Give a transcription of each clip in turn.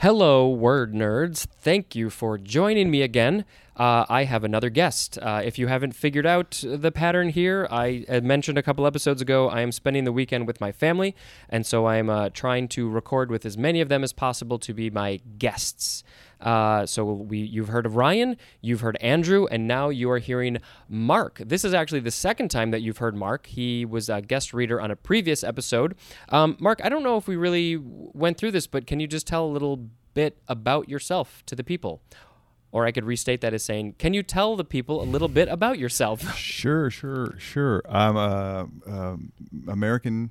Hello, word nerds. Thank you for joining me again. Uh, I have another guest. Uh, if you haven't figured out the pattern here, I mentioned a couple episodes ago, I am spending the weekend with my family, and so I'm uh, trying to record with as many of them as possible to be my guests. Uh, so we, you've heard of Ryan, you've heard Andrew, and now you are hearing Mark. This is actually the second time that you've heard Mark. He was a guest reader on a previous episode. Um, Mark, I don't know if we really went through this, but can you just tell a little bit about yourself to the people? Or I could restate that as saying, can you tell the people a little bit about yourself? Sure, sure, sure. I'm a, um American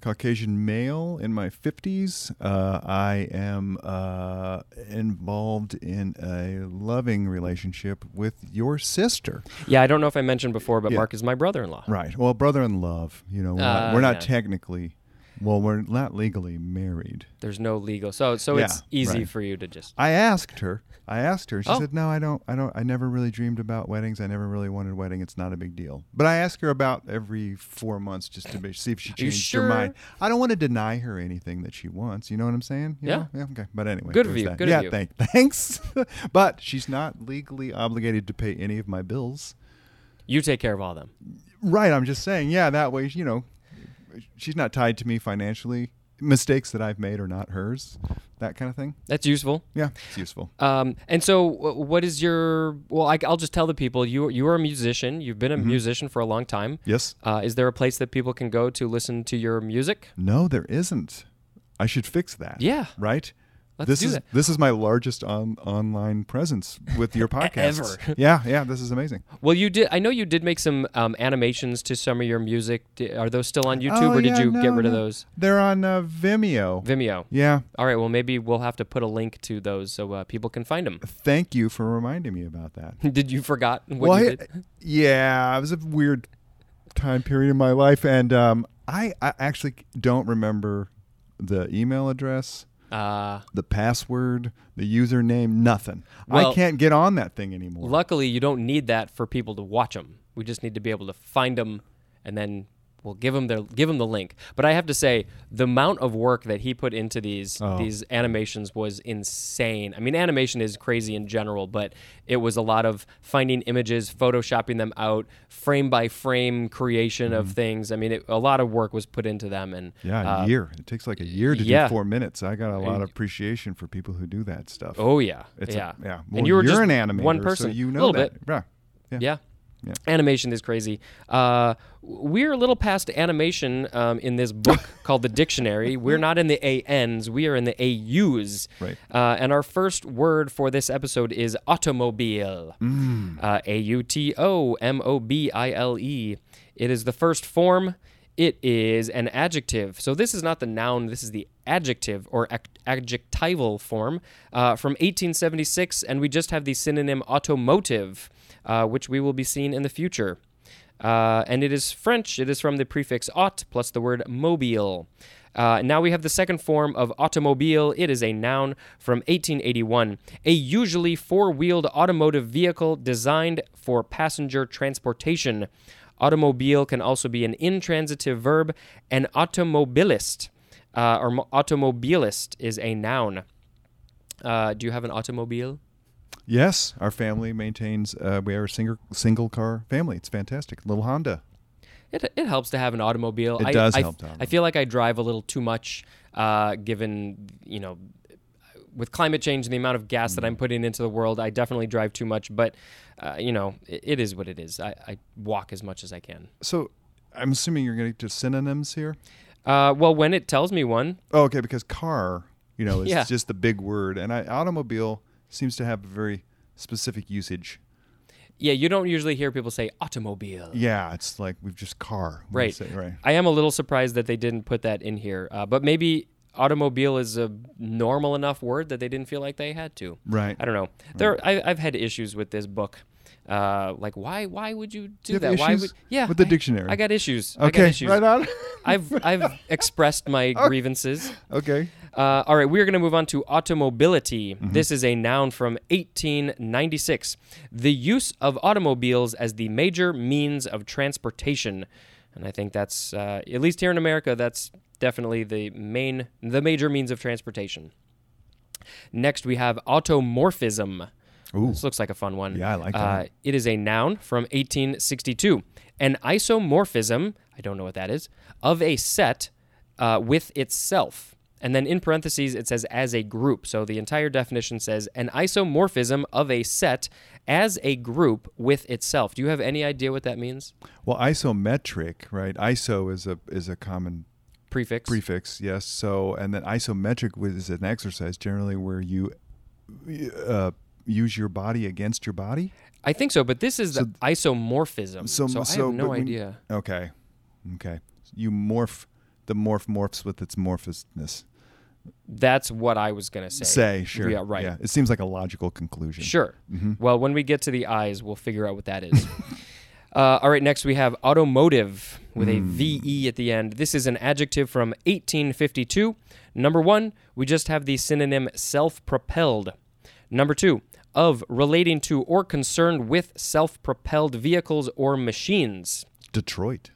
Caucasian male in my 50s. Uh, I am uh, involved in a loving relationship with your sister. yeah, I don't know if I mentioned before, but Yeah. Mark is my brother in law. Right. Well, brother in love. You know, we're not, Uh, we're not yeah. technically, well, we're not legally married. There's no legal. So, so it's easy right. for you to just. I asked her. I asked her. She Oh. said, "No, I don't. I don't. I never really dreamed about weddings. I never really wanted a wedding. It's not a big deal." But I ask her about every four months just to be, see if she changed sure? her mind. I don't want to deny her anything that she wants. You know what I'm saying? You Yeah. know? Yeah. Okay. But anyway, Good of you, that. good of yeah. you. Thank, thanks. but she's not legally obligated to pay any of my bills. You take care of all of them. Right. I'm just saying. Yeah. That way, you know, she's not tied to me financially. Mistakes that I've made are not hers. That kind of thing. That's useful. Yeah. It's useful. Um, and so, what is your? Well, I, will just tell the people you you are a musician. You've been a Mm-hmm. musician for a long time. Yes. Uh, is there a place that people can go to listen to your music? No, there isn't. I should fix that. Yeah. Right. Let's this do is that. this is my largest on, online presence with your podcast. Ever. Yeah, yeah. This is amazing. Well, you did. I know you did make some um, animations to some of your music. Are those still on YouTube, Oh, or did yeah, you get no, rid of those? They're on uh, Vimeo. Vimeo. yeah. All right. Well, maybe we'll have to put a link to those so uh, people can find them. Thank you for reminding me about that. did you forgot what well, you I- did? yeah, it was a weird time period in my life, and um, I, I actually don't remember the email address, Uh, the password, the username, nothing. Well- I can't get on that thing anymore. luckily, you don't need that for people to watch them. We just need to be able to find them, and then we'll give them the give them the link. But I have to say, the amount of work that he put into these Oh. these animations was insane. I mean, animation is crazy in general, but it was a lot of finding images, photoshopping them out, frame by frame creation of things. I mean, it, a lot of work was put into them, and Yeah, a uh, year. It takes like a year to yeah. do four minutes. I got a lot of appreciation for people who do that stuff. Oh yeah, It's a- yeah, yeah. and you were you're just an animator, one so person. you a know little that. bit. Yeah. Yeah. Yeah. Yeah. Animation is crazy. Uh, we're a little past animation um, in this book called the dictionary. We're not in the ANs, we are in the AUs. Right. Uh, and our first word for this episode is automobile. Mm. Uh, A U T O M O B I L E. It is the first form. It is an adjective. So this is not the noun, this is the adjective or ac- adjectival form uh, from 1876. And we just have the synonym automotive, uh, which we will be seeing in the future. Uh, and it is French. It is from the prefix aut plus the word mobile. Uh, now we have the second form of automobile. It is a noun from 1881, a usually four wheeled automotive vehicle designed for passenger transportation. Automobile can also be an intransitive verb. An automobilist uh, or automobilist is a noun. Uh, do you have an automobile? Yes, our family maintains. Uh, we are a single single car family. It's fantastic. Little Honda. It, it helps to have an automobile. It I, does I, help to I feel like I drive a little too much, uh, given you know, with climate change and the amount of gas that Mm. I'm putting into the world. I definitely drive too much, but uh, you know, it, it is what it is. I, I walk as much as I can. So, I'm assuming you're going to synonyms here. Uh, well, when it tells me one, Oh, okay, because car, you know, is Yeah. just the big word, and I, automobile seems to have a very specific usage. yeah, you don't usually hear people say automobile. Yeah, it's like we've just car. We Right. say- right. I am a little surprised that they didn't put that in here, uh, but maybe automobile is a normal enough word that they didn't feel like they had to. Right. I don't know. There, I, I've had issues with this book. Uh, like why? Why would you do You have that? Why issues would? Yeah, with the I- dictionary? I got issues. I got Okay, issues. right on. I've I've expressed my grievances. okay. Uh, all right, we're going to move on to automobility. Mm-hmm. This is a noun from 1896. The use of automobiles as the major means of transportation, and I think that's uh, at least here in America, that's definitely the main, the major means of transportation. Next, we have automorphism. Ooh. This looks like a fun one. Yeah, I like that. Uh, it is a noun from 1862. An isomorphism, I don't know what that is, of a set uh, with itself. And then in parentheses, it says as a group. So the entire definition says an isomorphism of a set as a group with itself. Do you have any idea what that means? Well, isometric, right? Iso is a is a common Prefix. prefix, yes. So, and then isometric is an exercise generally where you uh, use your body against your body. I think so, but this is the isomorphism. So, So- I have no when- idea. Okay, okay. You morph. The morph morphs with its morphousness. That's what I was going to say. Say sure. Yeah, right. Yeah, it seems like a logical conclusion. Sure. Mm-hmm. Well, when we get to the eyes, we'll figure out what that is. uh, all right, next we have automotive with Hmm. a VE at the end. This is an adjective from 1852. Number one, we just have the synonym self propelled. Number two, of relating to or concerned with self propelled vehicles or machines. Detroit.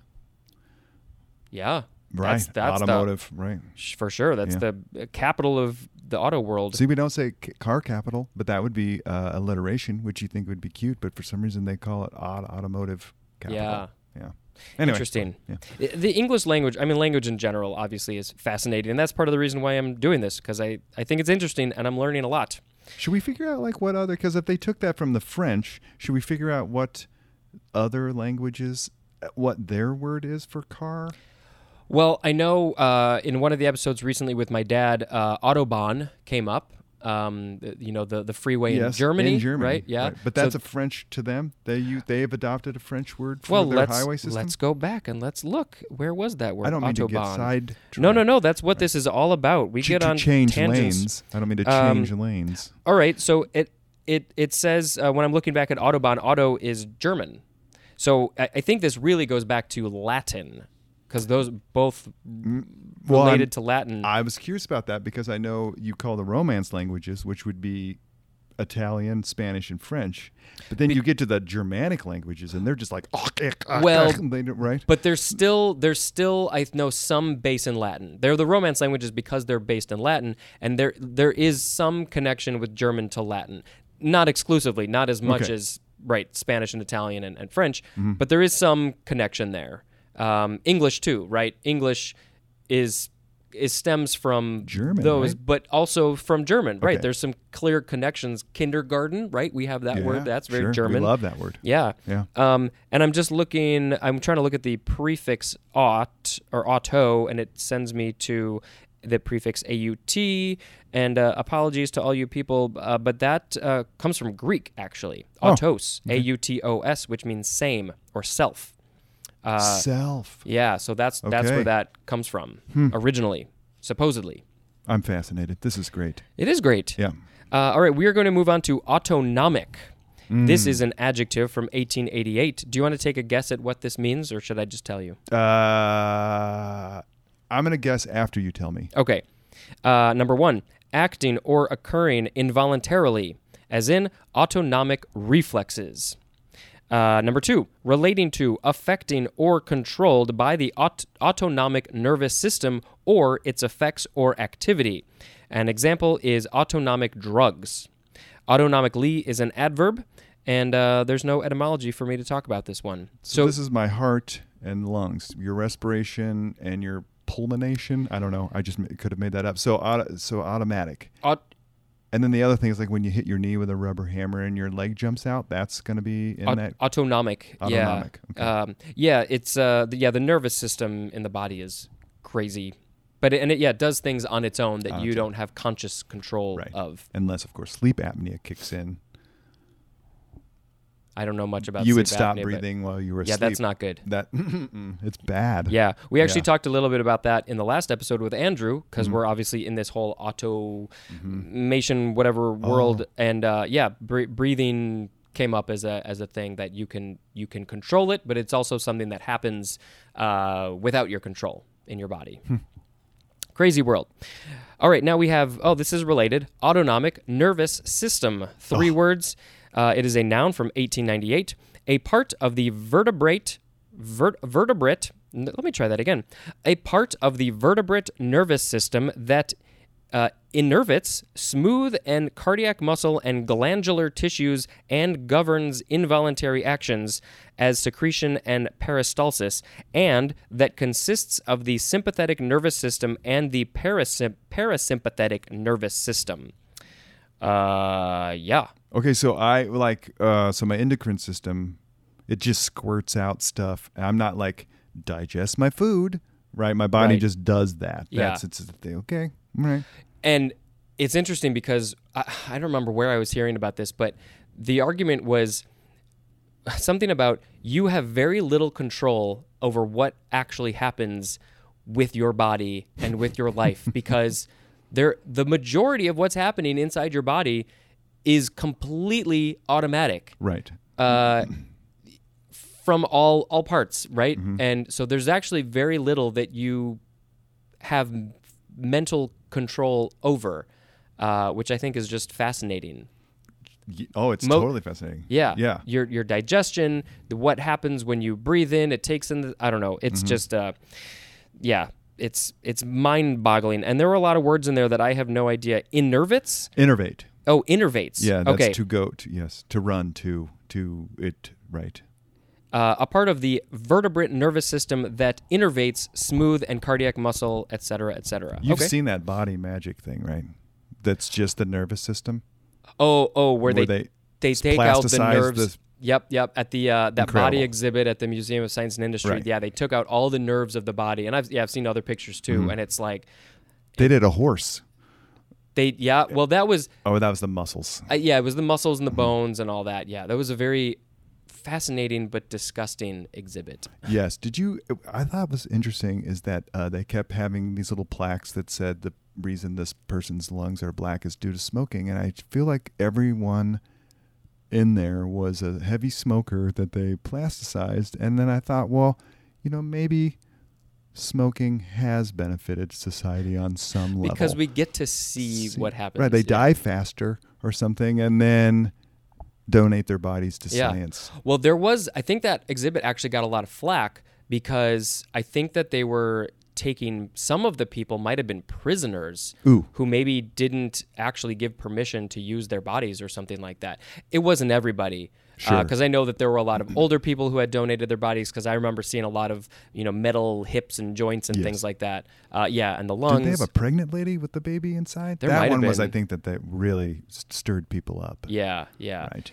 Yeah. Right. That's, that's Automotive. right. For sure. That's Yeah. the capital of the auto world. See, we don't say c- car capital, but that would be uh, alliteration, which you think would be cute, but for some reason they call it odd automotive capital. Yeah. Yeah. Anyway. Interesting. Yeah. The English language, I mean, language in general, obviously, is fascinating. And that's part of the reason why I'm doing this, because I, I think it's interesting and I'm learning a lot. Should we figure out like what other? Because if they took that from the French, should we figure out what other languages, uh, what their word is for car? Well, I know uh, in one of the episodes recently with my dad, uh, Autobahn came up. Um, you know, the, the freeway in Germany, in Germany, right? Yeah. But So- that's a French to them. They you they have adopted a French word for well, their let's, highway system. let's go back and let's look. Where was that word? I don't mean to get Autobahn. side. No, no, no. That's what this is all about. We To, get to on change tangents. lanes. I don't mean to Um, change lanes. All right, so it it it says uh, when I'm looking back at Autobahn, auto is German. So I, I think this really goes back to Latin because those both Well, I'm- related to Latin. I was curious about that because I know you call the Romance languages, which would be Italian, Spanish, and French. But then you get to the Germanic languages, and they're just like, Well, they don't, right? but there's still there's still I know some base in Latin. They're the Romance languages because they're based in Latin, and there there is some connection with German to Latin, not exclusively, not as much Okay. as right Spanish and Italian and, and French, Mm-hmm. but there is some connection there. Um, English too, right? English is is stems from German, those, right? but also from German, right? There's some clear connections. Kindergarten, right? We have that Yeah, word. That's very sure. German. We love that word. Yeah. Yeah. Um, and I'm just looking, I'm trying to look at the prefix aut or auto, and it sends me to the prefix aut. And uh, apologies to all you people, uh, but that uh, comes from Greek, actually. Oh, Autos, A U T O S, which means same or self. Uh, Self. yeah, so that's that's where Hmm. that comes from originally, supposedly. I'm fascinated. This is great. It is great. Yeah. Uh, all right, we are going to move on to autonomic. This Hmm. is an adjective from 1888. Do you want to take a guess at what this means, or should I just tell you? Uh, I'm going to guess after you tell me. Okay. Uh, number one, acting or occurring involuntarily, as in autonomic reflexes. Uh, number two, relating to, affecting, or controlled by the aut- autonomic nervous system or its effects or activity. An example is autonomic drugs. Autonomically is an adverb, and uh, there's no etymology for me to talk about this one. So, this is my heart and lungs, your respiration and your pulmonation. I don't know. I just m- could have made that up. So, auto, so automatic. aut- And then the other thing is like when you hit your knee with a rubber hammer and your leg jumps out, that's going to be in Aut- that. autonomic. Autonomic, Yeah. okay. Um, yeah. It's uh, the, yeah. The nervous system in the body is crazy, but it, and it yeah it does things on its own that On you its don't have conscious control Right. of. Unless, of course, sleep apnea kicks in. I don't know much about. you would stop apnea, breathing while you were Yeah, asleep. that's not good. That it's bad. Yeah, we actually Yeah. talked a little bit about that in the last episode with Andrew because Mm-hmm. we're obviously in this whole automation whatever world, Oh. and uh, yeah, bre- breathing came up as a as a thing that you can you can control it, but it's also something that happens uh, without your control in your body. Hmm. Crazy world. All right, now we have oh, this is related autonomic nervous system. Three words. Uh, it is a noun from 1898. A part of the vertebrate vert- vertebrate. Let me try that again. A part of the vertebrate nervous system that Uh, innervates smooth and cardiac muscle and glandular tissues and governs involuntary actions as secretion and peristalsis, and that consists of the sympathetic nervous system and the parasym- parasympathetic nervous system. Uh, yeah. Okay, so I like uh, so my endocrine system, it just squirts out stuff. I'm not like digest my food, right? My body Right. just does that. Yeah. That's it's a thing. Okay, all right. And it's interesting because I, I don't remember where I was hearing about this, but the argument was something about you have very little control over what actually happens with your body and with your life because there the majority of what's happening inside your body is completely automatic Right. uh, from all all parts, right? And so there's actually very little that you have mental control over, uh, which I think is just fascinating. Oh, it's Mo- totally fascinating. Yeah, Yeah. Your your digestion, the, what happens when you breathe in, it takes in. The, I don't know. It's just, uh, yeah. It's it's mind boggling, and there were a lot of words in there that I have no idea. Innervates. Innervate. Oh, innervates. Yeah, that's okay. to go to yes, to run to to it right. uh, a part of the vertebrate nervous system that innervates smooth and cardiac muscle, et cetera, et cetera. You've okay. seen that body magic thing, right? That's just the nervous system. oh, oh, where, where they they they take out the nerves. the- Yep, yep. At the uh, that body exhibit at the Museum of Science and Industry, Right. yeah, they took out all the nerves of the body, and I've yeah, I've seen other pictures too, Mm-hmm. and it's like They did a horse. They yeah, well that was Oh, that was the muscles. uh, yeah, it was the muscles and the bones and all that. Yeah, that was a very fascinating but disgusting exhibit. Yes. Did you? I thought was interesting is that uh, they kept having these little plaques that said the reason this person's lungs are black is due to smoking, and I feel like everyone in there was a heavy smoker that they plasticized, and then I thought, well, you know, maybe smoking has benefited society on some level Because we get to see, See- what happens. Right, they yeah. die faster or something, and then donate their bodies to Yeah. science. Well, there was, I think that exhibit actually got a lot of flack because I think that they were taking some of the people might have been prisoners Ooh. who maybe didn't actually give permission to use their bodies or something like that. It wasn't everybody. Sure. Because I know that there were a lot of older people who had donated their bodies. Because I remember seeing a lot of you know metal hips and joints and Yes. things like that. Uh, yeah, and the lungs. Did they have a pregnant lady with the baby inside? There that one was, I think, that that really stirred people up. yeah, yeah, Right.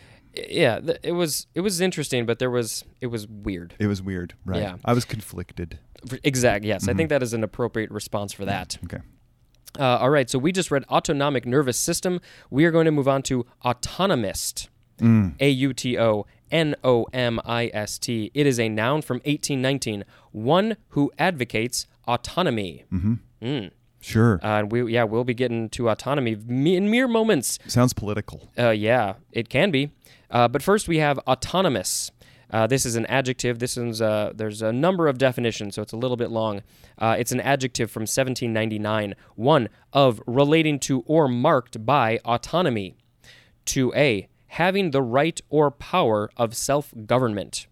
yeah. th- It was it was interesting, but there was it was weird. It was weird. Right. Yeah. I was conflicted. Exactly. Yes, I Mm-hmm. think that is an appropriate response for that. Okay. Uh, all right. So we just read autonomic nervous system. We are going to move on to autonomist. Mm. A U T O N O M I S T. It is a noun from 1819. One who advocates autonomy. Mm. Sure. Uh, and we yeah we'll be getting to autonomy in mere moments. Sounds political. Uh, yeah, it can be. Uh, but first, we have autonomous. Uh, this is an adjective. This is uh, there's a number of definitions, so it's a little bit long. Uh, it's an adjective from 1799. One of relating to or marked by autonomy. To A, having the right or power of self government.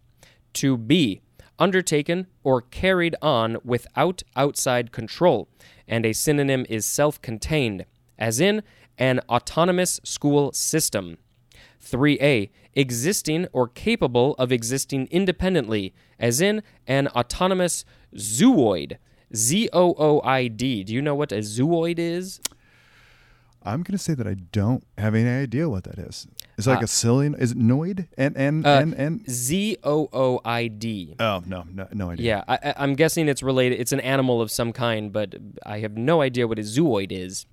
To be undertaken or carried on without outside control. And a synonym is self contained, as in an autonomous school system. 3a, existing or capable of existing independently, as in an autonomous zooid. Z O O I D. Do you know what a zooid is? I'm going to say that I don't have any idea what that is. It's like a silly. Is it noid? And and Uh, and and. Z O O I D. Oh no, no, no idea. Yeah, I, I'm guessing it's related. It's an animal of some kind, but I have no idea what a zooid is.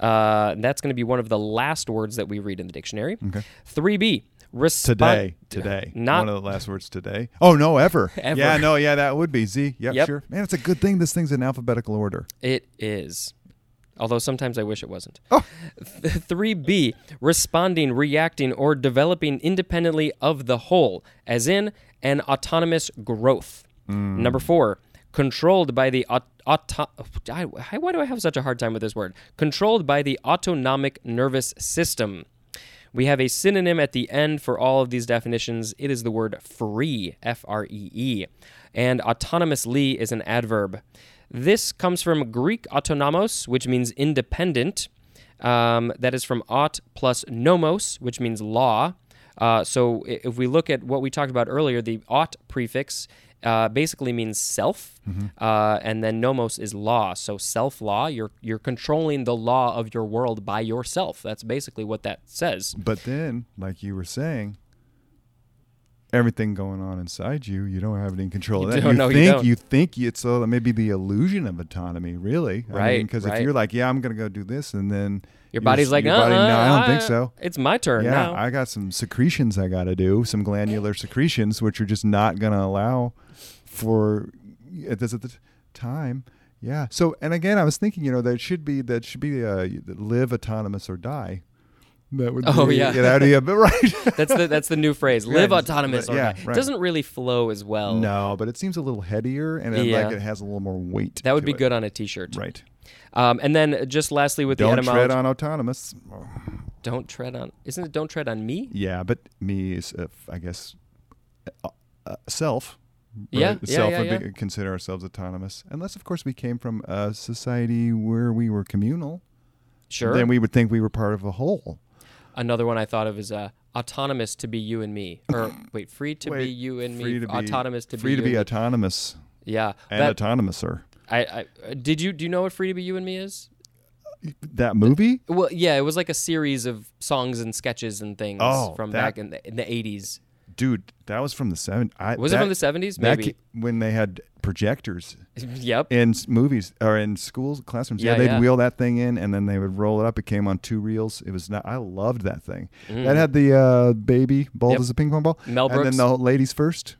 Uh, that's going to be one of the last words that we read in the dictionary. Okay. 3b. Respo- Today, today. Not one of the last words today. Oh no, ever. Ever. Yeah, no, yeah, that would be Z. Yep, Yep. sure. Man, it's a good thing this thing's in alphabetical order. It is. Although sometimes I wish it wasn't. Oh. 3b. Responding, reacting, or developing independently of the whole, as in an autonomous growth. Mm. Number 4. Controlled by the aut- auto- I- why do I have such a hard time with this word? Controlled by the autonomic nervous system. We have a synonym at the end for all of these definitions. It is the word free, F R E E. And autonomously is an adverb. This comes from Greek autonomos, which means independent. Um, that is from aut plus nomos, which means law. Uh, so if we look at what we talked about earlier, the aut prefix uh, basically means self, uh, and then nomos is law. So self law. You're you're controlling the law of your world by yourself. That's basically what that says. But then, like you were saying, everything going on inside you, you don't have any control of You that. don't, you no, you think don't. you think it's uh, maybe the illusion of autonomy, really. Right, Because right. if you're like, yeah, I'm gonna go do this, and then Your you body's like, your uh, body, no, I don't think so. It's my turn Yeah, now. I got some secretions I got to do, some glandular secretions, which are just not going to allow for at this at the time. Yeah. So, and again, I was thinking, you know, that should be that should be uh, live autonomous or die. That would. Oh, be, yeah. That would be a bit right. that's the that's the new phrase. Live just- autonomous. Yeah, right. Doesn't really flow as well. no, but it seems a little headier, and then, Yeah. like it has a little more weight. That would be it. good on a T-shirt. Right. Um, and then just lastly with the Don't tread on autonomous. don't tread on. Isn't it? Don't tread on me. Yeah, but me is, uh, I guess, uh, uh, self. Yeah, right? yeah, self yeah, would yeah. Be, consider ourselves autonomous, unless, of course, we came from a society where we were communal. Sure. Then we would think we were part of a whole. Another one I thought of is uh, autonomous to be you and me, or wait, free to be you and free me, to be- autonomous to free be to be and me. autonomous Yeah, and that, autonomouser. I, I uh, did you do you know what free to be you and me is? That movie? Well, yeah, it was like a series of songs and sketches and things Oh, from that- back in the in the eighties. Dude, that was from the 70s. I, Was that, it from the seventies? Maybe. ca- when they had projectors yep. in movies or in schools classrooms. Yeah, Yeah, they'd yeah. wheel that thing in and then they would roll it up. It came on two reels. It was not. I loved that thing. Mm. That had the uh, baby bald Yep. as a ping pong ball. Mel Brooks. and then the ladies first.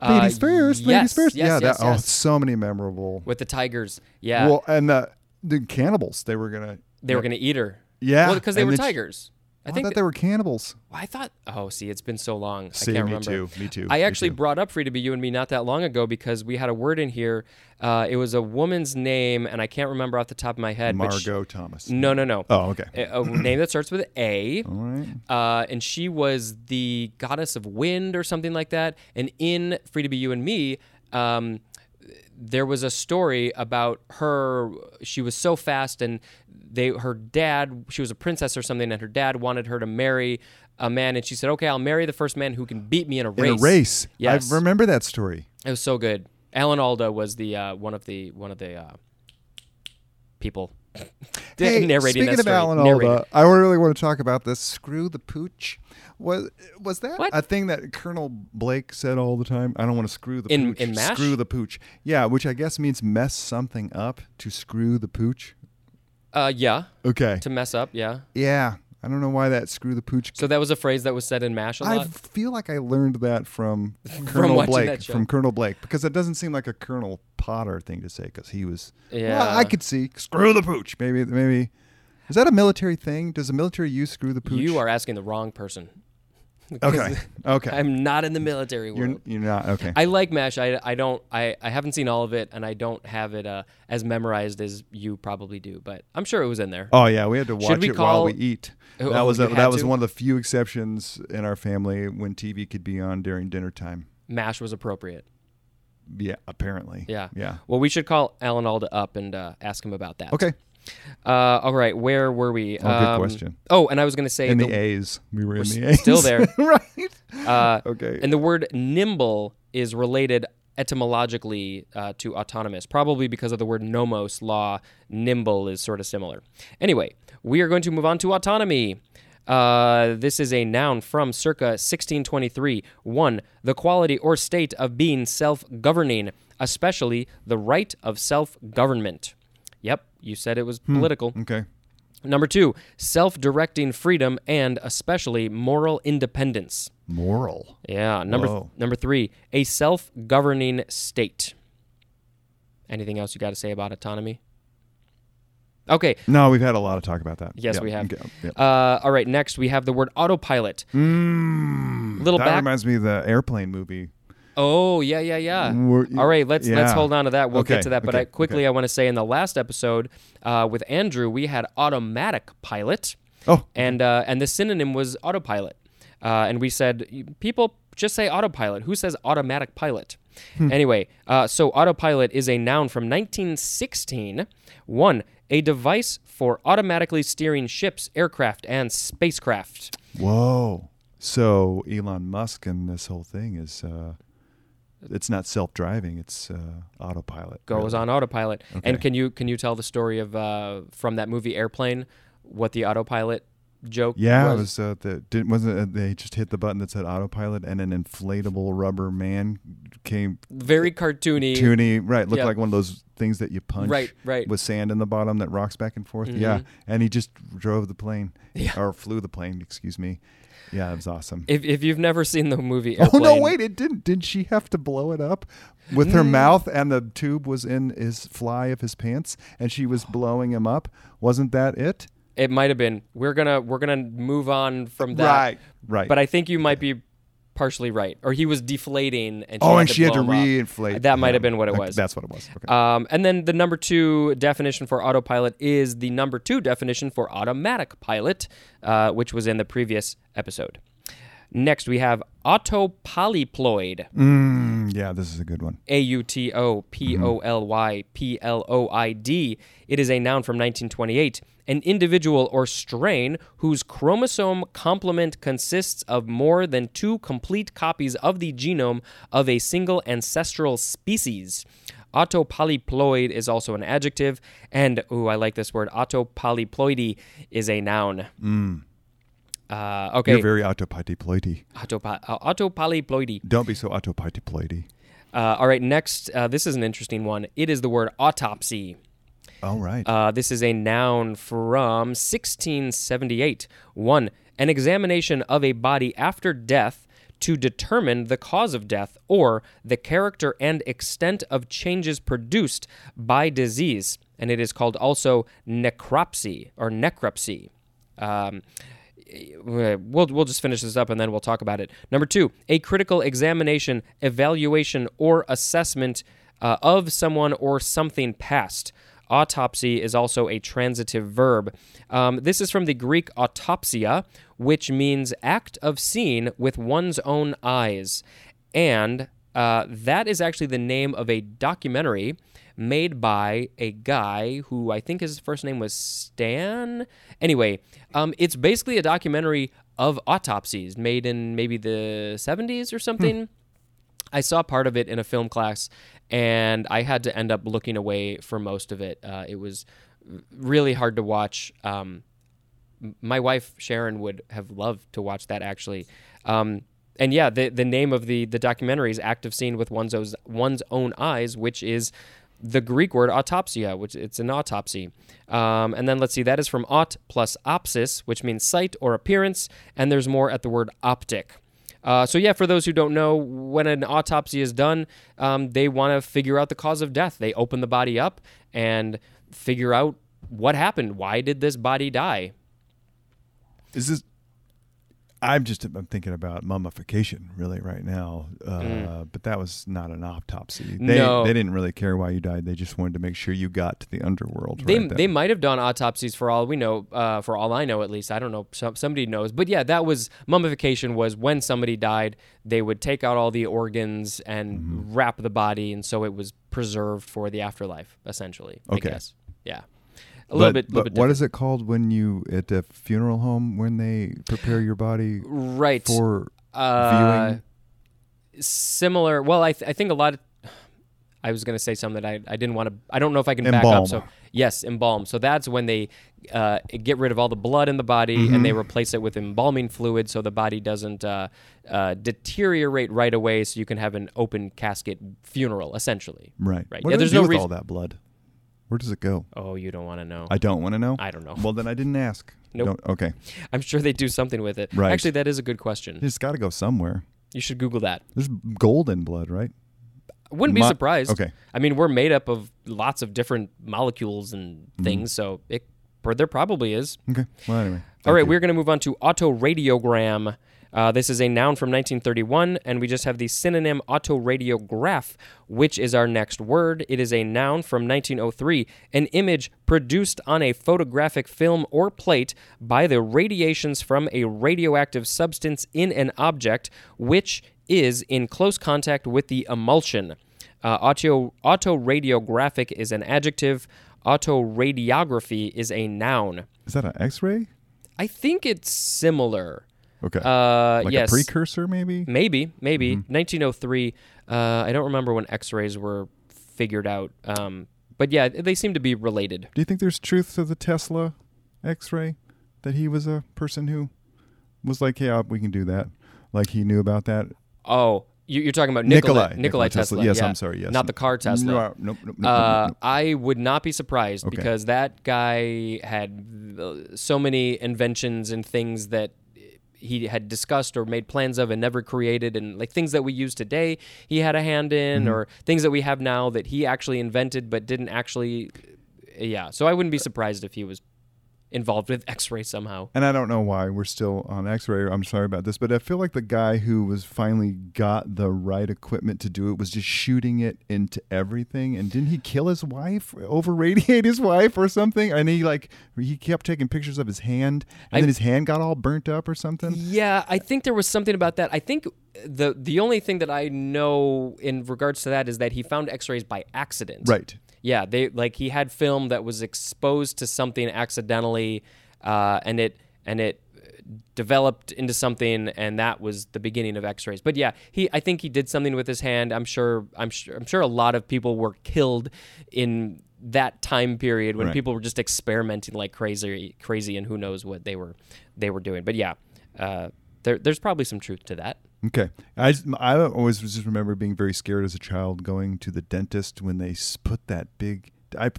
Uh, Ladies first. Ladies yes, first. yes, yeah. yes, that, Oh, so many memorable. with the tigers. Yeah, Well, and the the cannibals. They were gonna. they were gonna eat her. Yeah. well, because they and were tigers. she- I I, thought they were cannibals. I thought. Oh, see, it's been so long. See, I can't me remember. too. Me too. I me actually too. brought up "Free to Be You and Me" not that long ago because we had a word in here. Uh, it was a woman's name, and I can't remember off the top of my head. but she- Marlo Thomas. no, no, no. Oh, okay. A, a name that starts with A. All right. Uh, and she was the goddess of wind or something like that. And in Free to Be You and Me, um, there was a story about her. She was so fast, and they her dad. She was a princess or something, and her dad wanted her to marry a man, and she said, "Okay, I'll marry the first man who can beat me in a race." In a race. Yes. I remember that story. It was so good. Alan Alda was the uh, one of the one of the uh, people Hey, narrating speaking of story. Alan Narrator. Alda, I really want to talk about this. Screw the pooch. Was was that What? a thing that Colonel Blake said all the time? I don't want to screw the In- pooch. in? Screw the pooch. Yeah, which I guess means mess something up to screw the pooch. Uh, yeah, Okay. to mess up. Yeah. Yeah. I don't know why that screw the pooch. So that was a phrase that was said in MASH a I lot. I feel like I learned that from Colonel watching Blake. that show. From Colonel Blake, because it doesn't seem like a Colonel Potter thing to say. Because he was, Yeah. Well, I could see screw the pooch. Maybe, maybe is that a military thing? Does the military use screw the pooch? You are asking the wrong person. Okay. Okay, I'm not in the military you're world. you're not okay. I like MASH. I, I don't I, I haven't seen all of it and I don't have it uh, as memorized as you probably do, but I'm sure it was in there. oh yeah, we had to watch it while we eat. Oh, that oh, was a, that was to? one of the few exceptions in our family when TV could be on during dinner time. MASH was appropriate. Yeah, apparently. Yeah. Yeah. Well, we should call Alan Alda up and uh, ask him about that. Okay. Uh, all right. Where were we? Oh, good question. Oh, and I was going to say In the, the A's, we were in the A's. still there. right. uh, Okay. And the word nimble is related etymologically uh, to autonomous, probably because of the word nomos law. Nimble is sort of similar. Anyway, we are going to move on to autonomy. Uh, this is a noun from circa 1623. One, the quality or state of being self governing, especially the right of self government. Yep, you said it was political. okay. Number two, self directing freedom and especially moral independence. Moral. Yeah. Number Whoa. number three, a self-governing state. Anything else you got to say about autonomy? Okay. No, we've had a lot of talk about that. Yes, Yeah, we have. okay, yeah. Uh, all right. Next, we have the word autopilot. Mm, Little that back- reminds me of the airplane movie. Oh yeah, yeah, yeah. We're- All right, let's let's hold on to that. We'll Okay, get to that. But okay, I, quickly, okay. I want to say in the last episode uh, with Andrew, we had automatic pilot. Oh, and uh, and the synonym was autopilot. Uh, and we said people just say autopilot. Who says automatic pilot? Anyway, uh, so autopilot is a noun from 1916. One, a device for automatically steering ships, aircraft, and spacecraft. Whoa. So Elon Musk and this whole thing is uh it's not self-driving, it's uh autopilot. Goes really. on autopilot. And can you can you tell the story of uh, from that movie Airplane, what the autopilot joke Yeah, was? it was uh, the didn't wasn't it, they just hit the button that said autopilot and an inflatable rubber man came Very cartoony. toony right looked Yeah. like one of those things that you punch Right, right. with sand in the bottom that rocks back and forth. Yeah, Mhm. and he just drove the plane Yeah. or flew the plane. Excuse me. Yeah, it was awesome. If, if you've never seen the movie oh no! Wait, it didn't. Did she have to blow it up with her Mm. mouth and the tube was in his fly of his pants and she was blowing him up? Wasn't that it? it might have been. We're gonna we're gonna move on from that. Right. Right. But I think you might be partially right. Or he was deflating, and she oh, had and to she had to reinflate. That might have been what it was. That's what it was. Okay. Um, and then the number two definition for autopilot is the number two definition for automatic pilot, uh, which was in the previous episode. Next, we have autopolyploid. Mm, Mm, yeah, this is a good one. A U T O P O L Y P L O I D. It is a noun from 1928. An individual or strain whose chromosome complement consists of more than two complete copies of the genome of a single ancestral species. Autopolyploid is also an adjective, and ooh, I like this word. Autopolyploidy is a noun. Mm. Uh, okay, You're very autopolyploidy. Autopo- uh. Don't be so autopolyploidy. Uh, all right, next, uh, this is an interesting one. It is the word autopsy. All right. Uh, this is a noun from 1678. One, an examination of a body after death to determine the cause of death or the character and extent of changes produced by disease. And it is called also necropsy or necropsy. Um, we'll we'll just finish this up and then we'll talk about it. Number two, a critical examination, evaluation, or assessment uh, of someone or something past. Autopsy is also a transitive verb. Um, this is from the Greek autopsia, which means act of seeing with one's own eyes. And uh, that is actually the name of a documentary made by a guy who I think his first name was Stan. Anyway, um, it's basically a documentary of autopsies made in maybe the 70s or something. I saw part of it in a film class, and I had to end up looking away for most of it. Uh, it was really hard to watch. Um, my wife Sharon would have loved to watch that actually. Um, and yeah, the the name of the the documentary is "Act of Seeing with One's Own, One's Own Eyes," which is the Greek word autopsia, which it's an autopsy. Um, and then let's see, that is from aut plus opsis, which means sight or appearance, and there's more at the word optic. Uh, so yeah, for those who don't know, when an autopsy is done, um, they want to figure out the cause of death. They open the body up and figure out what happened. Why did this body die? Is this? I'm just I'm thinking about mummification really right now, uh, but that was not an autopsy. They, Mm. No. they didn't really care why you died. They just wanted to make sure you got to the underworld. They, right they then. might have done autopsies for all we know, uh, for all I know at least. I don't know. Some, somebody knows, but yeah, that was mummification. Was when somebody died, they would take out all the organs and Mm-hmm. wrap the body, and so it was preserved for the afterlife, essentially. Okay. I guess. Yeah. A little but, bit. little but bit what is it called when you at a funeral home when they prepare your body right? for uh, viewing? similar. Well, I, th- I think a lot of. I was going to say something that I, I didn't want to. I don't know if I can back up. So yes, embalm. So that's when they uh, get rid of all the blood in the body and Mm-hmm. they replace it with embalming fluid, so the body doesn't uh, uh, deteriorate right away. So you can have an open casket funeral, essentially. Right. Right. What Yeah, there's no with reason- all that blood? Where does it go? Oh, you don't want to know. I don't want to know. I don't know. Well, then I didn't ask. Nope. Don't, okay. I'm sure they do something with it. Right. Actually, that is a good question. It's got to go somewhere. You should Google that. There's gold in blood, right? Wouldn't be surprised. okay. I mean, we're made up of lots of different molecules and Mm-hmm. things, so it there probably is. Okay. Well, anyway. All right, you. we're going to move on to autoradiogram. Uh, this is a noun from 1931, and we just have the synonym autoradiograph, which is our next word. It is a noun from 1903, an image produced on a photographic film or plate by the radiations from a radioactive substance in an object, which is in close contact with the emulsion. Uh, auto autoradiographic is an adjective. Autoradiography is a noun. Is that an X-ray? I think it's similar. Okay. Uh, like yes, a precursor, maybe. maybe, maybe. Mm-hmm. 1903. Uh, I don't remember when X-rays were figured out. Um, but yeah, they seem to be related. Do you think there's truth to the Tesla X-ray? That he was a person who was like, yeah, we can do that. Like he knew about that. Oh, you- you're talking about Nikolai, Nikolai. Nikolai, Tesla. Yes, yeah. I'm sorry. Yes, not the car Tesla. No, nope, nope, nope, Uh. I would not be surprised Okay. because that guy had uh, so many inventions and things that he had discussed or made plans of and never created and like things that we use today he had a hand in Mm-hmm. or things that we have now that he actually invented but didn't actually yeah so i wouldn't be surprised if he was involved with x-ray somehow And I don't know why we're still on X-ray. I'm sorry about this, but I feel like the guy who was finally got the right equipment to do it was just shooting it into everything. And didn't he kill his wife, over radiate his wife or something? And he like he kept taking pictures of his hand, and I- then his hand got all burnt up or something. Yeah, I think there was something about that. I think the the only thing that I know in regards to that is that he found X-rays by accident. Right. Yeah, they like he had film that was exposed to something accidentally, uh, and it and it developed into something, and that was the beginning of X-rays. But yeah, he I think he did something with his hand. I'm sure I'm sure I'm sure a lot of people were killed in that time period when Right. people were just experimenting like crazy, crazy, and who knows what they were they were doing. But yeah, uh, there, there's probably some truth to that. Okay. I, I always just remember being very scared as a child going to the dentist when they put that big. I,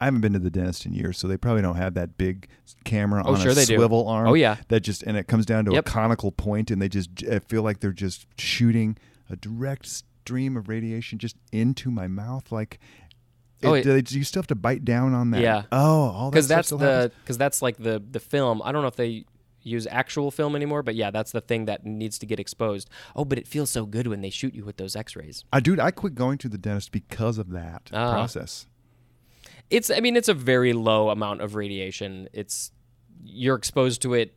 I haven't been to the dentist in years, so they probably don't have that big camera Oh, on sure a they do. swivel arm. Oh, yeah. That just and it comes down to Yep. a conical point, and they just I feel like they're just shooting a direct stream of radiation just into my mouth. Like, Oh, it, it- do, they- do you still have to bite down on that? Yeah. Oh, all that because stuff that's the because that's like the the film. I don't know if they use actual film anymore, but yeah, that's the thing that needs to get exposed. Oh, but it feels so good when they shoot you with those X-rays. I dude, I quit going to the dentist because of that Ah. process. It's I mean it's a very low amount of radiation. It's you're exposed to it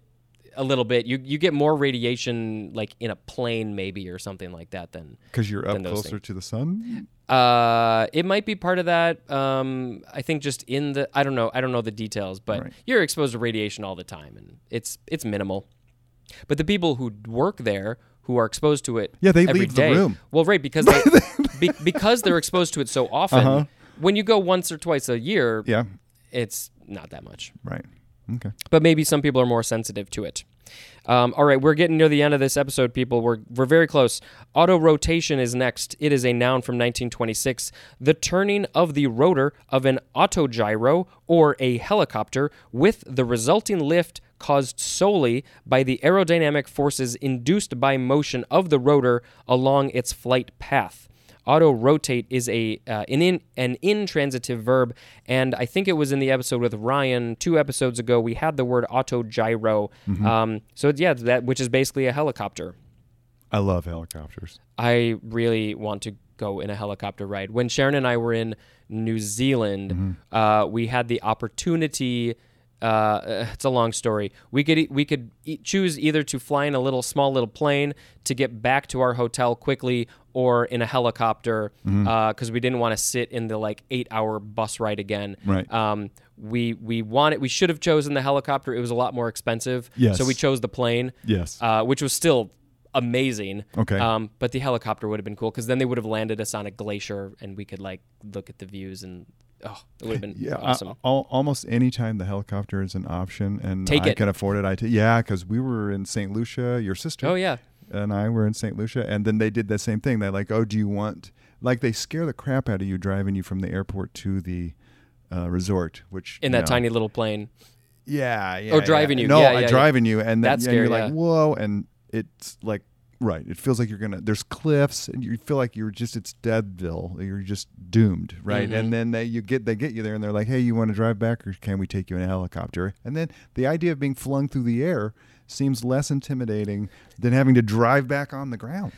a little bit. You you get more radiation like in a plane maybe or something like that than Because you're up closer things. to the sun. Uh, it might be part of that. Um, I think just in the I don't know I don't know the details, but Right. you're exposed to radiation all the time, and it's it's minimal. But the people who work there who are exposed to it, Yeah, they every leave the room. Well, right because they, be, because they're exposed to it so often. Uh-huh. When you go once or twice a year, Yeah. it's not that much. Right. Okay. But maybe some people are more sensitive to it. Um, all right, we're getting near the end of this episode, people. We're, we're very close. Auto rotation is next. It is a noun from 1926. The turning of the rotor of an autogyro or a helicopter with the resulting lift caused solely by the aerodynamic forces induced by motion of the rotor along its flight path. Auto rotate is a uh, an in, an intransitive verb, and I think it was in the episode with Ryan two episodes ago. We had the word auto gyro. Um, so yeah, that which is basically a helicopter. I love helicopters. I really want to go in a helicopter ride. When Sharon and I were in New Zealand, uh, we had the opportunity. Uh, it's a long story. We could e- we could e- choose either to fly in a little small little plane to get back to our hotel quickly, or in a helicopter because we didn't want to sit in the like eight hour bus ride again. Right. Um, we we wanted we should have chosen the helicopter. It was a lot more expensive. Yes. So we chose the plane Yes. uh, which was still amazing. Okay. Um, but the helicopter would have been cool because then they would have landed us on a glacier and we could like look at the views and oh, it would have been yeah, awesome. I- al- almost any time the helicopter is an option and Take I it. can afford it, I take. Yeah, because we were in St. Lucia. Your sister oh yeah. and I were in St. Lucia, and then they did the same thing. They're like, "Oh, do you want?" Like they scare the crap out of you driving you from the airport to the uh, resort, which In that know- tiny little plane. Yeah, yeah. Or driving yeah. you. No, Yeah, uh, yeah, driving you, and then That's and you're scary, like, whoa, and it's like, right. It feels like you're gonna. There's cliffs, and you feel like you're just. It's Deadville. You're just doomed, right? Mhm. And then they you get they get you there, and they're like, hey, you want to drive back, or can we take you in a helicopter? And then the idea of being flung through the air seems less intimidating than having to drive back on the ground.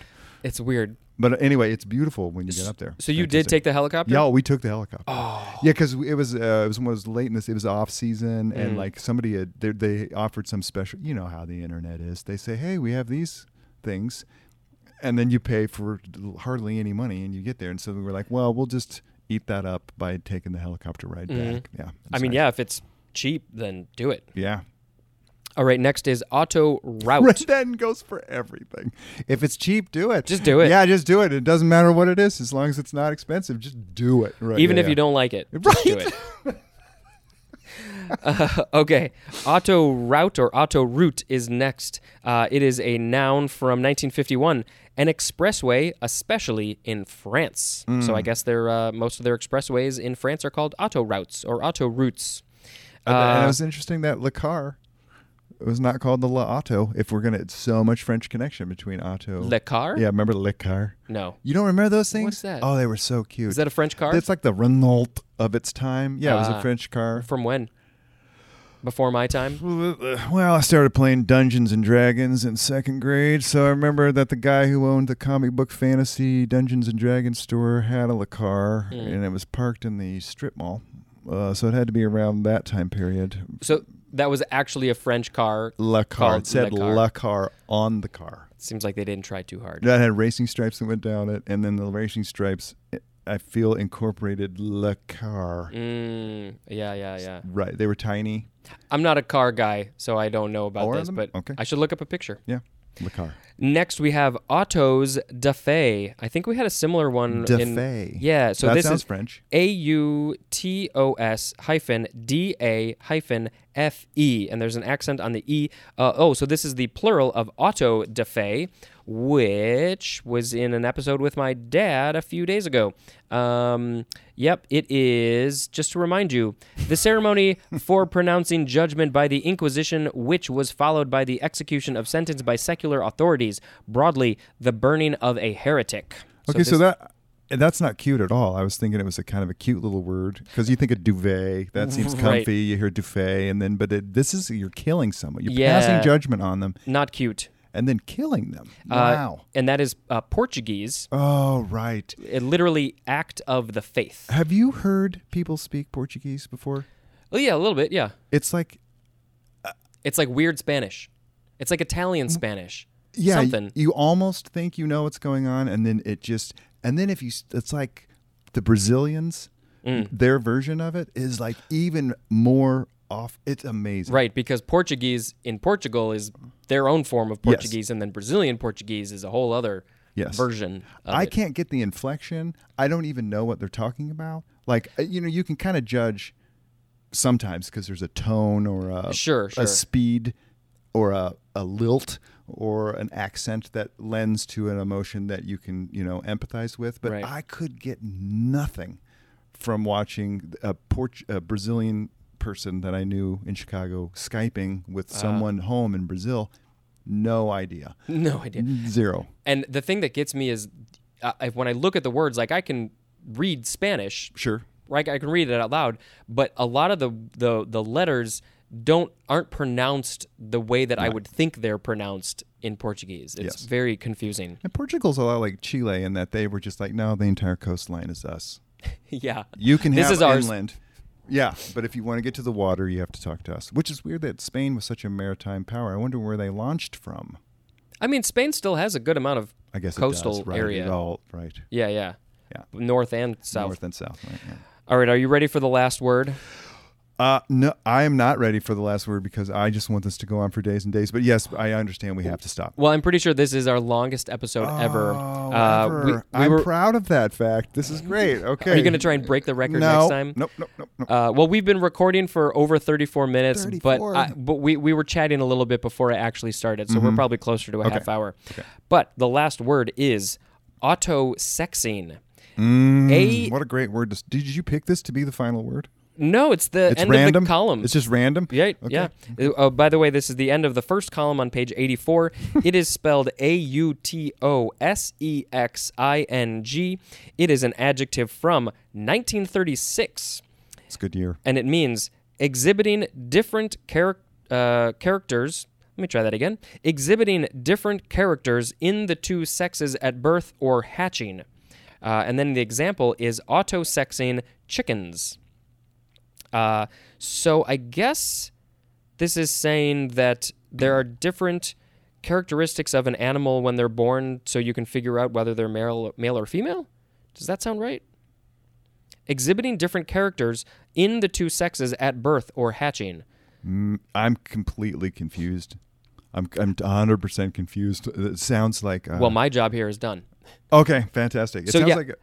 It's weird. But anyway, it's beautiful when you get up there. So you did take the helicopter? Yeah, we took the helicopter. Oh. Yeah, because it was uh, it was, it was late in this. It was off season, and Mm. like somebody had they, they offered some special. You know how the internet is. They say, "Hey, we have these things," and then you pay for hardly any money, and you get there. And so we were like, well, we'll just eat that up by taking the helicopter ride Mhm. back. Yeah. I mean, nice. yeah, if it's cheap, then do it. yeah. All right, next is Auto Route. Then goes for everything. If it's cheap, do it. Just do it. Yeah, just do it. It doesn't matter what it is, as long as it's not expensive. Just do it. Right. Even yeah, if you don't like it, Right. Uh, okay, auto route or auto route is next. Uh, it is a noun from 1951, an expressway, especially in France. So Mm. I guess their uh, most of their expressways in France are called auto routes or auto routes. And, and Uh, it was interesting that Le Car it was not called the La Auto. If we're gonna, it's so much French connection between auto. Le car? Yeah, remember Le Car? No. You don't remember those things? What's that? Oh, they were so cute. Is that a French car? It's like the Renault of its time. Yeah, it was a French car. From when? Before my time? Well, I started playing Dungeons and Dragons in second grade, so I remember that the guy who owned the comic book fantasy Dungeons and Dragons store had a Le Car, Mm. and it was parked in the strip mall. Uh, so it had to be around that time period. So that was actually a French car. Le Car. It said Le Car. Le Car on the car. It Seems like they didn't try too hard. That had racing stripes that went down it, and then the racing stripes, I feel, incorporated Le Car. Mm, yeah, yeah, yeah. Right. They were tiny. I'm not a car guy, so I don't know about this, but Okay. I should look up a picture. Yeah. Le Car. Next, we have Autos da Fe. I think we had a similar one. De in, Fe. Yeah, so that this sounds is French. A U T O S hyphen D A hyphen F E, and there's an accent on the E. Uh, oh, so this is the plural of auto de fe, which was in an episode with my dad a few days ago. Um, yep, it is, just to remind you, the ceremony for pronouncing judgment by the Inquisition, which was followed by the execution of sentence by secular authorities, broadly, the burning of a heretic. Okay, so, this- that that's not cute at all. I was thinking it was a kind of a cute little word because you think of duvet, that seems Right. comfy. You hear duvet, and then but it, this is you're killing someone. You're Yeah. passing judgment on them Not cute. And then killing them. Uh, Wow. and that is uh, Portuguese. oh right. It literally act of the faith. Have you heard people speak Portuguese before? Oh yeah, a little bit. Yeah, It's like it's like weird Spanish. It's like Italian Spanish. yeah, y- something. you almost think you know what's going on, and then it just and then if you it's like the Brazilians, Mm. their version of it is like even more off. It's amazing. Right, because Portuguese in Portugal is their own form of Yes. Portuguese, and then Brazilian Portuguese is a whole other Yes. version. Of I it. can't get the inflection. I don't even know what they're talking about. Like uh, you know, you can kind of judge sometimes because there's a tone or a Sure, sure. a speed or a, a lilt or an accent that lends to an emotion that you can you know empathize with. But Right. I could get nothing from watching a, Port- a Brazilian person that I knew in Chicago skyping with Ah. someone home in Brazil. No idea. No idea. Zero. And the thing that gets me is uh, I- when I look at the words, like I can read Spanish, Sure. right? I can read it out loud, but a lot of the the, the letters don't aren't pronounced the way that I would think they're pronounced in Portuguese. It's Yes. very confusing. And Portugal's a lot like Chile in that they were just like, no, the entire coastline is us. yeah. You can This have is ours. Yeah, but if you want to get to the water, you have to talk to us. Which is weird that Spain was such a maritime power. I wonder where they launched from. I mean, Spain still has a good amount of I guess Coastal does, right? area. All right. yeah, yeah, Yeah. north and south. North and south. Right, yeah. All right, are you ready for the last word? Uh, no, I am not ready for the last word because I just want this to go on for days and days. But yes, I understand we have to stop. Well, I'm pretty sure this is our longest episode ever. Oh, Uh, ever. we- we I'm were- proud of that fact. This is great. Okay. Are you going to try and break the record no, next time? Nope, nope, nope, nope. Uh, well, we've been recording for over 34 minutes, 34. but I, but we, we were chatting a little bit before it actually started, so we're probably closer to a Mm-hmm. Okay. half hour. Okay. But the last word is auto sexing. Mm, A- what a great word. To, did you pick this to be the final word? No, it's the It's end random. of the column. It's just random. Yeah, Okay. yeah. Uh, oh, by the way, this is the end of the first column on page 84. it is spelled A U T O S E X I N G. It is an adjective from 1936, It's a good year. and it means exhibiting different charac- uh, characters. Let me try that again. Exhibiting different characters in the two sexes at birth or hatching. Uh, and then the example is auto sexing chickens. Uh, so I guess this is saying that there are different characteristics of an animal when they're born so you can figure out whether they're male, male or female? Does that sound right? Exhibiting different characters in the two sexes at birth or hatching. Mm, I'm completely confused. I'm I'm 100 percent confused. It sounds like uh, Well, my job here is done. okay, fantastic. It So, sounds yeah. like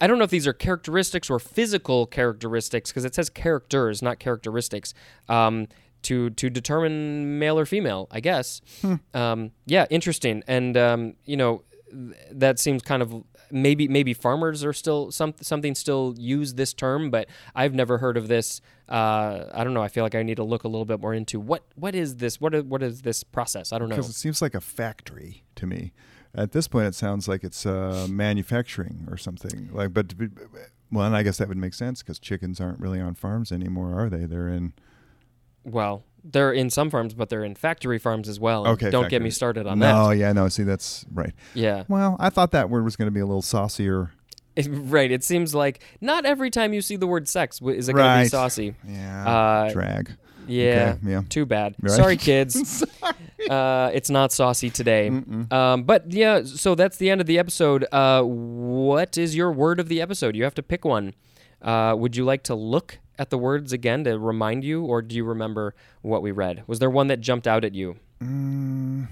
I don't know if these are characteristics or physical characteristics because it says characters, not characteristics. Um, to to determine male or female, I guess. Um, yeah, interesting. And um, you know, th- that seems kind of maybe maybe farmers are still some something still use this term, but I've never heard of this. Uh, I don't know. I feel like I need to look a little bit more into what what is this? What is, what is this process? I don't know. because it seems like a factory to me. At this point, it sounds like it's uh, manufacturing or something. Like, but well, and I guess that would make sense because chickens aren't really on farms anymore, are they? They're in. Well, they're in some farms, but they're in factory farms as well. Okay, don't get me started on no, that. Oh yeah, no. See, that's right. Yeah. Well, I thought that word was going to be a little saucier. right. It seems like not every time you see the word sex w- is it going to be Right. saucy. Yeah, Uh, drag. Yeah. Okay, yeah. Too bad. Right. Sorry, kids. uh, it's not saucy today. Um, but yeah, so that's the end of the episode. Uh, what is your word of the episode? You have to pick one. Uh, would you like to look at the words again to remind you, or do you remember what we read? Was there one that jumped out at you? Mm,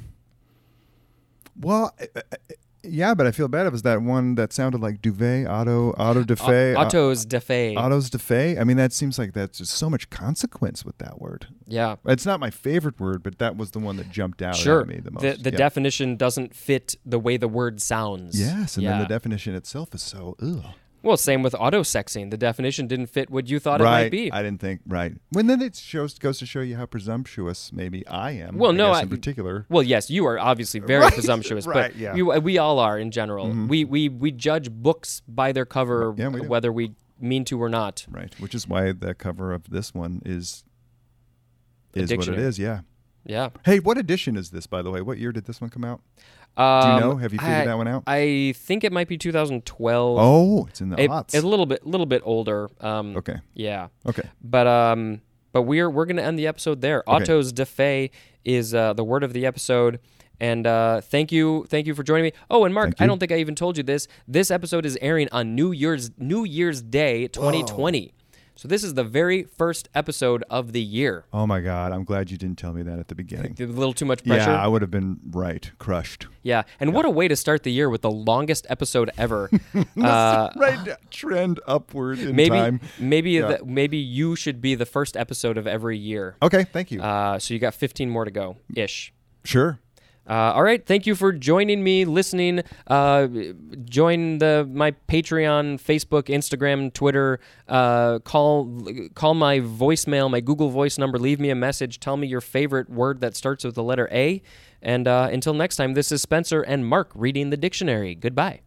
well, uh, uh, yeah, but I feel bad. It was that one that sounded like duvet, auto, auto de fe, uh, Autos de fe. autos de fe. I mean, that seems like that's just so much consequence with that word. yeah. It's not my favorite word, but that was the one that jumped out Sure. at me the most. The, the yeah. definition doesn't fit the way the word sounds. Yes, and yeah. then the definition itself is so ugh. Well, same with auto sexing. The definition didn't fit what you thought right. it might be. I didn't think right. When then it shows goes to show you how presumptuous maybe I am. Well, I no, I- in particular. well, yes, you are obviously very Right, presumptuous, right, but yeah. Mm-hmm. you, we all are in general. We, we we judge books by their cover, Yeah, we whether we mean to or not. Right, which is why the cover of this one is is what it is. Yeah. Yeah. Hey, what edition is this, by the way? What year did this one come out? Um, Do you know? Have you figured I, that one out? I think it might be 2012. Oh, it's in the a, It's a little bit, little bit older. Um, okay. Yeah. Okay. But um, but we're we're gonna end the episode there. Okay. Autos de fe is uh, the word of the episode. And uh, thank you, thank you for joining me. Oh, and Mark, I don't think I even told you this. This episode is airing on New Year's New Year's Day, 2020. So this is the very first episode of the year. Oh my God, I'm glad you didn't tell me that at the beginning. A little too much pressure. Yeah, I would have been right, crushed. Yeah, and what a way to start the year with the longest episode ever. uh, right, trend upward in maybe, time. maybe, Yeah. the, maybe you should be the first episode of every year. Okay, thank you. Uh, so you got 15 more to go, ish. sure. Uh, all right, thank you for joining me, listening. Uh, join the my Patreon, Facebook, Instagram, Twitter. Uh, call call my voicemail, my Google Voice number. Leave me a message. Tell me your favorite word that starts with the letter A. And uh, until next time, this is Spencer and Mark reading the dictionary. Goodbye.